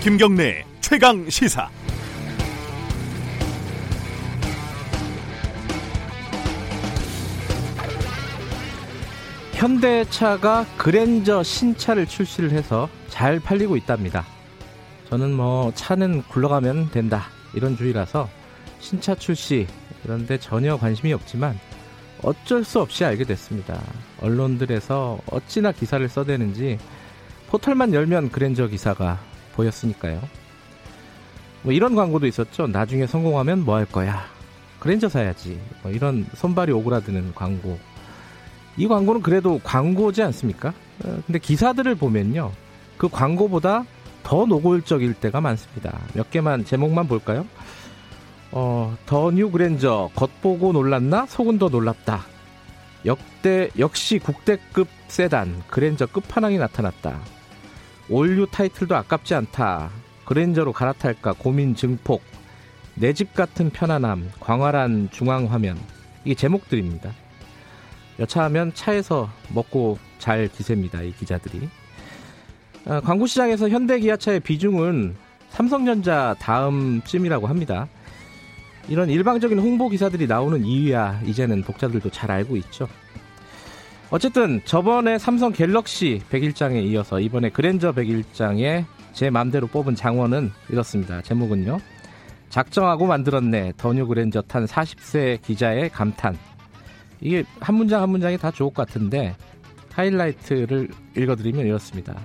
김경래 최강 시사. 현대차가 그랜저 신차를 출시를 해서 잘 팔리고 있답니다. 저는 뭐 차는 굴러가면 된다 이런 주의라서 신차 출시 이런데 전혀 관심이 없지만 어쩔 수 없이 알게 됐습니다. 언론들에서 어찌나 기사를 써대는지 포털만 열면 그랜저 기사가 보였으니까요. 뭐 이런 광고도 있었죠. 나중에 성공하면 뭐 할 거야. 그랜저 사야지. 뭐 이런 손발이 오그라드는 광고. 이 광고는 그래도 광고지 않습니까? 어, 근데 기사들을 보면요. 그 광고보다 더 노골적일 때가 많습니다. 몇 개만 제목만 볼까요? 어, 더 뉴 그랜저 겉보고 놀랐나 속은 더 놀랍다. 역대 역시 국대급 세단 그랜저 끝판왕이 나타났다. 올류 타이틀도 아깝지 않다. 그랜저로 갈아탈까 고민 증폭. 내 집 같은 편안함. 광활한 중앙 화면. 이게 제목들입니다. 여차하면 차에서 먹고 잘 기셉니다. 이 기자들이. 아, 광고 시장에서 현대 기아차의 비중은 삼성전자 다음쯤이라고 합니다. 이런 일방적인 홍보 기사들이 나오는 이유야 이제는 독자들도 잘 알고 있죠. 어쨌든 저번에 삼성 갤럭시 백일장에 이어서 이번에 그랜저 백일장에 제 맘대로 뽑은 장원은 이렇습니다. 제목은요. 작정하고 만들었네. 더 뉴 그랜저 탄 40세 기자의 감탄. 이게 한 문장 한 문장이 다 좋을 것 같은데 하이라이트를 읽어드리면 이렇습니다.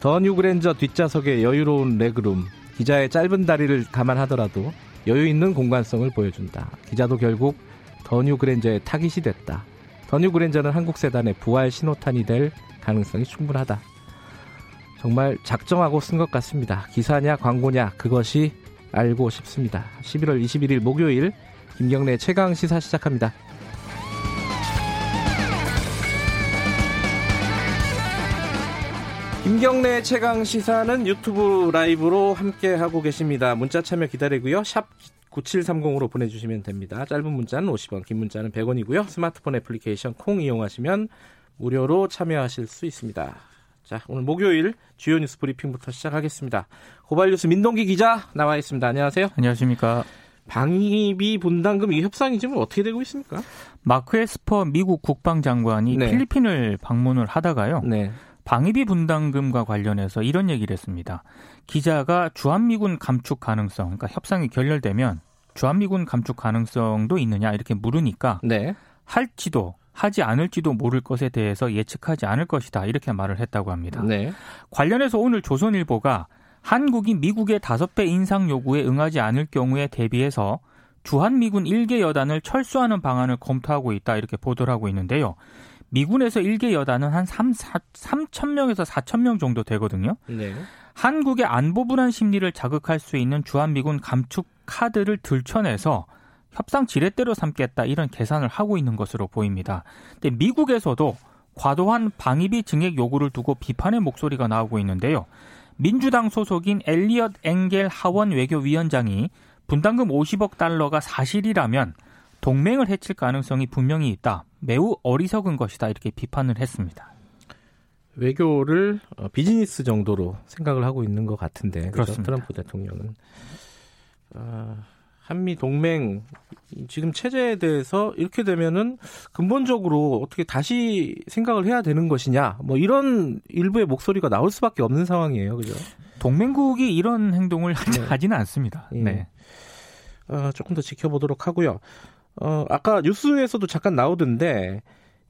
더 뉴 그랜저 뒷좌석의 여유로운 legroom 기자의 짧은 다리를 감안하더라도 여유 있는 공간성을 보여준다. 기자도 결국 더 뉴 그랜저의 타깃이 됐다. 더 뉴 그랜저는 한국 세단의 부활 신호탄이 될 가능성이 충분하다. 정말 작정하고 쓴 것 같습니다. 기사냐 광고냐 그것이 알고 싶습니다. 11월 21일 목요일 김경래 최강 시사 시작합니다. 김경래 최강 시사는 유튜브 라이브로 함께 하고 계십니다. 문자 참여 기다리고요. 샵 9730으로 보내주시면 됩니다. 짧은 문자는 50원, 긴 문자는 100원이고요. 스마트폰 애플리케이션 콩 이용하시면 무료로 참여하실 수 있습니다. 자, 오늘 목요일 주요 뉴스 브리핑부터 시작하겠습니다. 고발뉴스 민동기 기자 나와 있습니다. 안녕하세요. 안녕하십니까. 방위비 분담금 이 협상이 지금 어떻게 되고 있습니까? 마크 에스퍼 미국 국방장관이 네. 필리핀을 방문을 하다가요. 네. 방위비 분담금과 관련해서 이런 얘기를 했습니다. 기자가 주한미군 감축 가능성, 그러니까 협상이 결렬되면 주한미군 감축 가능성도 있느냐 이렇게 물으니까 네. 할지도 하지 않을지도 모를 것에 대해서 예측하지 않을 것이다 이렇게 말을 했다고 합니다. 네. 관련해서 오늘 조선일보가 한국이 미국의 다섯 배 인상 요구에 응하지 않을 경우에 대비해서 주한미군 일개 여단을 철수하는 방안을 검토하고 있다 이렇게 보도를 하고 있는데요. 미군에서 일개 여단은 한 3, 4, 3천 명에서 4천 명 정도 되거든요. 네. 한국의 안보 불안 심리를 자극할 수 있는 주한미군 감축 카드를 들춰내서 협상 지렛대로 삼겠다 이런 계산을 하고 있는 것으로 보입니다. 근데 미국에서도 과도한 방위비 증액 요구를 두고 비판의 목소리가 나오고 있는데요. 민주당 소속인 엘리엇 엥겔 하원 외교위원장이 분담금 50억 달러가 사실이라면 동맹을 해칠 가능성이 분명히 있다. 매우 어리석은 것이다. 이렇게 비판을 했습니다. 외교를 어, 비즈니스 정도로 생각을 하고 있는 것 같은데 그렇죠? 트럼프 대통령은 어, 한미 동맹 지금 체제에 대해서 이렇게 되면은 근본적으로 어떻게 다시 생각을 해야 되는 것이냐 뭐 이런 일부의 목소리가 나올 수밖에 없는 상황이에요, 그죠? 동맹국이 이런 행동을 네. 하지는 않습니다. 예. 네. 어, 조금 더 지켜보도록 하고요. 어, 아까 뉴스에서도 잠깐 나오던데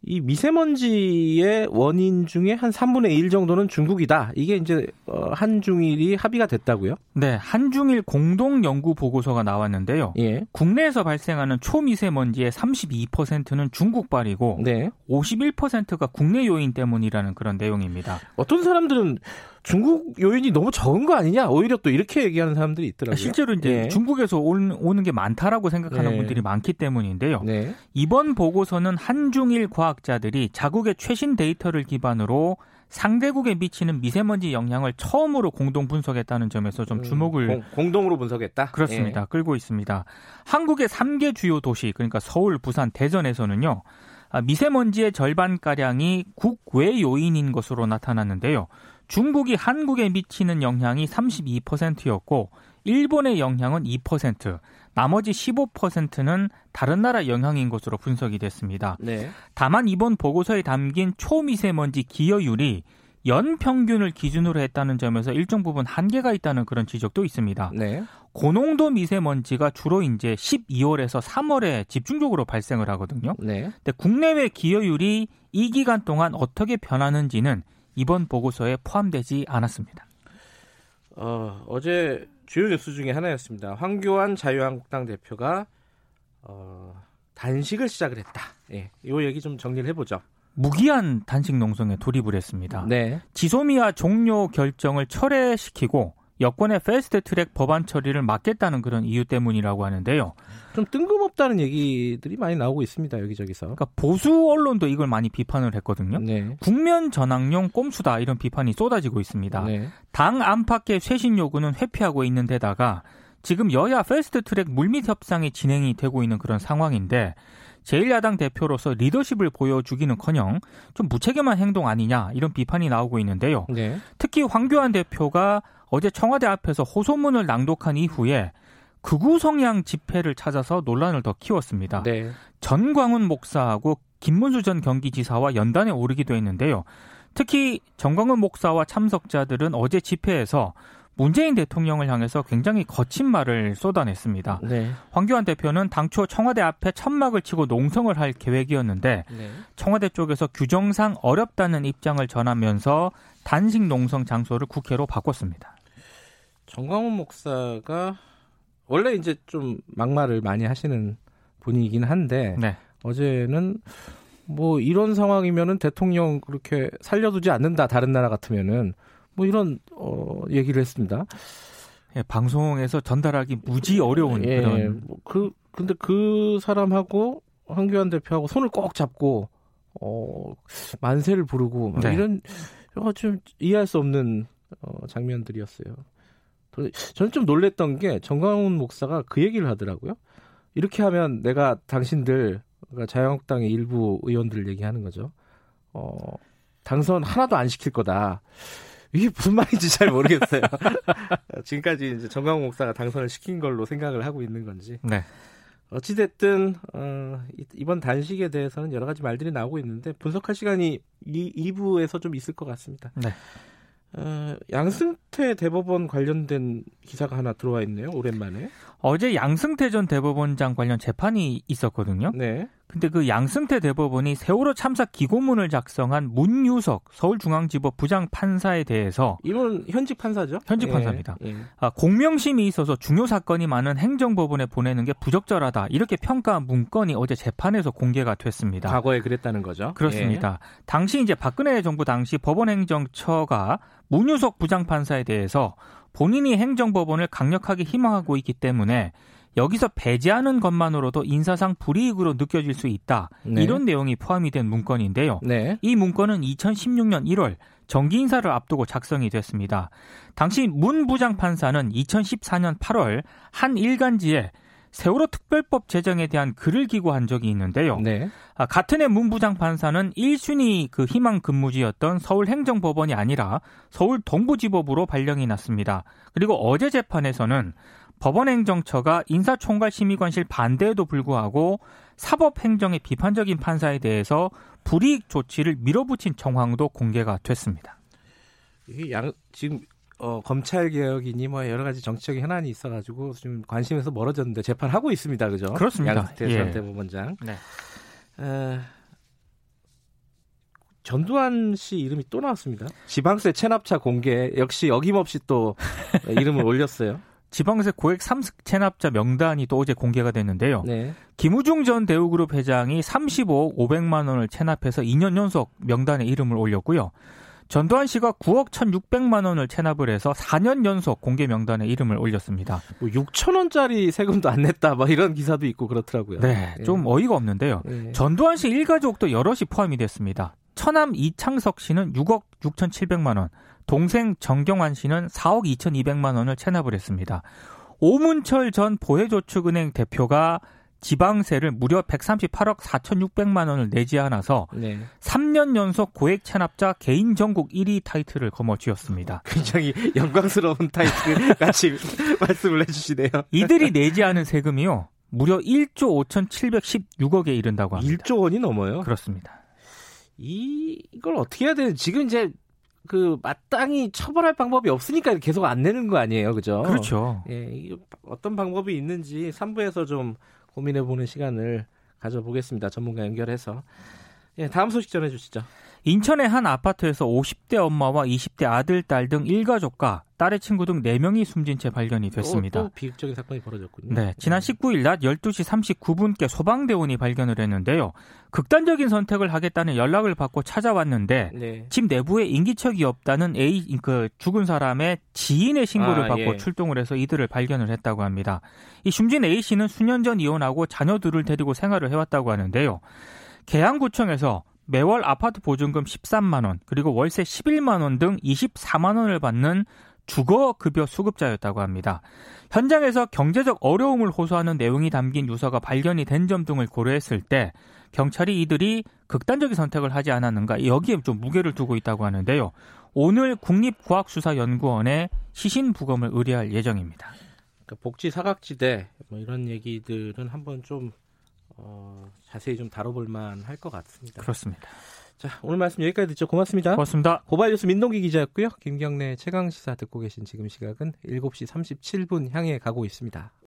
이 미세먼지의 원인 중에 한 3분의 1 정도는 중국이다. 이게 이제 어, 한중일이 합의가 됐다고요? 네, 한중일 공동 연구 보고서가 나왔는데요. 예. 국내에서 발생하는 초미세먼지의 32%는 중국발이고 네. 51%가 국내 요인 때문이라는 그런 내용입니다. 어떤 사람들은 중국 요인이 너무 적은 거 아니냐? 오히려 또 이렇게 얘기하는 사람들이 있더라고요. 실제로 이제 네. 중국에서 오는 게 많다라고 생각하는 네. 분들이 많기 때문인데요. 네. 이번 보고서는 한중일 과학자들이 자국의 최신 데이터를 기반으로 상대국에 미치는 미세먼지 영향을 처음으로 공동 분석했다는 점에서 좀 음, 주목을 음, 공, 동으로 분석했다. 그렇습니다. 예. 끌고 있습니다. 한국의 3개 주요 도시 그러니까 서울, 부산, 대전에서는요. 아, 미세먼지의 절반 가량이 국외 요인인 것으로 나타났는데요. 중국이 한국에 미치는 영향이 32%였고 일본의 영향은 2%, 나머지 15%는 다른 나라 영향인 것으로 분석이 됐습니다. 네. 다만 이번 보고서에 담긴 초미세먼지 기여율이 연 평균을 기준으로 했다는 점에서 일정 부분 한계가 있다는 그런 지적도 있습니다. 네. 고농도 미세먼지가 주로 이제 12월에서 3월에 집중적으로 발생을 하거든요. 네. 근데 국내외 기여율이 이 기간 동안 어떻게 변하는지는 이번 보고서에 포함되지 않았습니다. 어, 어제 주요 뉴스 중에 하나였습니다. 황교안 자유한국당 대표가 어, 단식을 시작을 했다. 예, 이 얘기 좀 정리를 해보죠. 무기한 단식 농성에 돌입을 했습니다. 네. 지소미아 종료 결정을 철회시키고 여권의 패스트 트랙 법안 처리를 막겠다는 그런 이유 때문이라고 하는데요. 좀 뜬금없다는 얘기들이 많이 나오고 있습니다. 여기저기서. 그러니까 보수 언론도 이걸 많이 비판을 했거든요. 네. 국면 전환용 꼼수다 이런 비판이 쏟아지고 있습니다. 네. 당 안팎의 쇄신 요구는 회피하고 있는 데다가 지금 여야 패스트 트랙 물밑 협상이 진행이 되고 있는 그런 상황인데 제1야당 대표로서 리더십을 보여주기는커녕 좀 무책임한 행동 아니냐 이런 비판이 나오고 있는데요. 네. 특히 황교안 대표가 어제 청와대 앞에서 호소문을 낭독한 이후에 극우 성향 집회를 찾아서 논란을 더 키웠습니다. 네. 전광훈 목사하고 김문수 전 경기지사와 연단에 오르기도 했는데요. 특히 전광훈 목사와 참석자들은 어제 집회에서 문재인 대통령을 향해서 굉장히 거친 말을 쏟아냈습니다. 네. 황교안 대표는 당초 청와대 앞에 천막을 치고 농성을 할 계획이었는데 네. 청와대 쪽에서 규정상 어렵다는 입장을 전하면서 단식 농성 장소를 국회로 바꿨습니다. 정광훈 목사가 원래 이제 좀 막말을 많이 하시는 분이긴 한데 네. 어제는 뭐 이런 상황이면은 대통령 그렇게 살려두지 않는다 다른 나라 같으면은 뭐 이런 어 얘기를 했습니다. 예, 방송에서 전달하기 무지 어려운 예, 그런 뭐 그 근데 그 사람하고 황교안 대표하고 손을 꼭 잡고 어 만세를 부르고 네. 이런 좀 이해할 수 없는 어 장면들이었어요. 저는 좀 놀랬던 게 정광훈 목사가 그 얘기를 하더라고요. 이렇게 하면 내가 당신들 그러니까 자유한국당의 일부 의원들 얘기하는 거죠. 어 당선 하나도 안 시킬 거다. 이게 무슨 말인지 잘 모르겠어요. 지금까지 이제 정광훈 목사가 당선을 시킨 걸로 생각을 하고 있는 건지. 네. 어찌됐든, 어, 이번 단식에 대해서는 여러 가지 말들이 나오고 있는데, 분석할 시간이 이 2부에서 좀 있을 것 같습니다. 네. 어, 양승태 대법원 관련된 기사가 하나 들어와 있네요. 오랜만에. 어제 양승태 전 대법원장 관련 재판이 있었거든요. 네. 근데 그 양승태 대법원이 세월호 참사 기고문을 작성한 문유석 서울중앙지법 부장 판사에 대해서 이분 현직 판사죠? 현직 예, 판사입니다. 예. 아, 공명심이 있어서 중요 사건이 많은 행정법원에 보내는 게 부적절하다 이렇게 평가 문건이 어제 재판에서 공개가 됐습니다. 과거에 그랬다는 거죠? 그렇습니다. 예. 당시 이제 박근혜 정부 당시 법원행정처가 문유석 부장 판사에 대해서 본인이 행정법원을 강력하게 희망하고 있기 때문에 여기서 배제하는 것만으로도 인사상 불이익으로 느껴질 수 있다. 네. 이런 내용이 포함이 된 문건인데요. 네. 이 문건은 2016년 1월 정기 인사를 앞두고 작성이 됐습니다. 당시 문 부장 판사는 2014년 8월 한 일간지에 세월호 특별법 제정에 대한 글을 기고한 적이 있는데요. 네. 아, 같은 해 문부장 판사는 1순위 그 희망 근무지였던 서울행정법원이 아니라 서울 동부지법으로 발령이 났습니다. 그리고 어제 재판에서는 법원행정처가 인사총괄심의관실 반대에도 불구하고 사법행정의 비판적인 판사에 대해서 불이익 조치를 밀어붙인 정황도 공개가 됐습니다. 이게 양, 지금 어, 검찰 개혁이니 뭐 여러 가지 정치적인 현안이 있어가지고 지금 관심에서 멀어졌는데 재판하고 있습니다, 그죠? 그렇습니다. 양승태 예. 대법원장. 네. 에, 전두환 씨 이름이 또 나왔습니다. 지방세 체납차 공개 역시 어김없이 또 이름을 올렸어요. 지방세 고액 3습 체납자 명단이 또 어제 공개가 됐는데요. 네. 김우중 전 대우그룹 회장이 35억 500만 원을 체납해서 2년 연속 명단에 이름을 올렸고요. 전두환 씨가 9억 1,600만 원을 체납을 해서 4년 연속 공개 명단에 이름을 올렸습니다. 뭐 6천 원짜리 세금도 안 냈다, 막 이런 기사도 있고 그렇더라고요. 네, 예. 좀 어이가 없는데요. 예. 전두환 씨 일가족도 여럿이 포함이 됐습니다. 처남 이창석 씨는 6억 6,700만 원, 동생 정경환 씨는 4억 2,200만 원을 체납을 했습니다. 오문철 전 보혜저축은행 대표가 지방세를 무려 138억 4,600만 원을 내지 않아서 네. 3년 연속 고액 체납자 개인 전국 1위 타이틀을 거머쥐었습니다. 굉장히 영광스러운 타이틀 같이 말씀을 해주시네요. 이들이 내지 않은 세금이요. 무려 1조 5,716억에 이른다고 합니다. 1조 원이 넘어요? 그렇습니다. 이, 이걸 어떻게 해야 되는 지금 이제 그 마땅히 처벌할 방법이 없으니까 계속 안 내는 거 아니에요, 그죠? 그렇죠. 예, 어떤 방법이 있는지 3부에서 좀 고민해 보는 시간을 가져보겠습니다. 전문가 연결해서. 예, 다음 소식 전해 주시죠. 인천의 한 아파트에서 50대 엄마와 20대 아들, 딸 등 일가족과 딸의 친구 등 4명이 숨진 채 발견이 됐습니다. 또, 또 비극적인 사건이 벌어졌군요. 네, 지난 19일 낮 12시 39분께 소방대원이 발견을 했는데요. 극단적인 선택을 하겠다는 연락을 받고 찾아왔는데 네. 집 내부에 인기척이 없다는 A 그 죽은 사람의 지인의 신고를 아, 받고 예. 출동을 해서 이들을 발견을 했다고 합니다. 이 숨진 A 씨는 수년 전 이혼하고 자녀들을 데리고 생활을 해왔다고 하는데요. 계양구청에서 매월 아파트 보증금 13만 원, 그리고 월세 11만 원 등 24만 원을 받는 주거 급여 수급자였다고 합니다. 현장에서 경제적 어려움을 호소하는 내용이 담긴 유서가 발견이 된 점 등을 고려했을 때 경찰이 이들이 극단적인 선택을 하지 않았는가 여기에 좀 무게를 두고 있다고 하는데요. 오늘 국립과학수사연구원에 시신 부검을 의뢰할 예정입니다. 그러니까 복지 사각지대 뭐 이런 얘기들은 한번 좀 어, 자세히 좀 다뤄볼 만 할 것 같습니다. 그렇습니다. 자, 오늘 말씀 여기까지 듣죠. 고맙습니다. 고맙습니다. 고발 뉴스 민동기 기자였고요. 김경래 최강 시사 듣고 계신 지금 시각은 7시 37분 향해 가고 있습니다.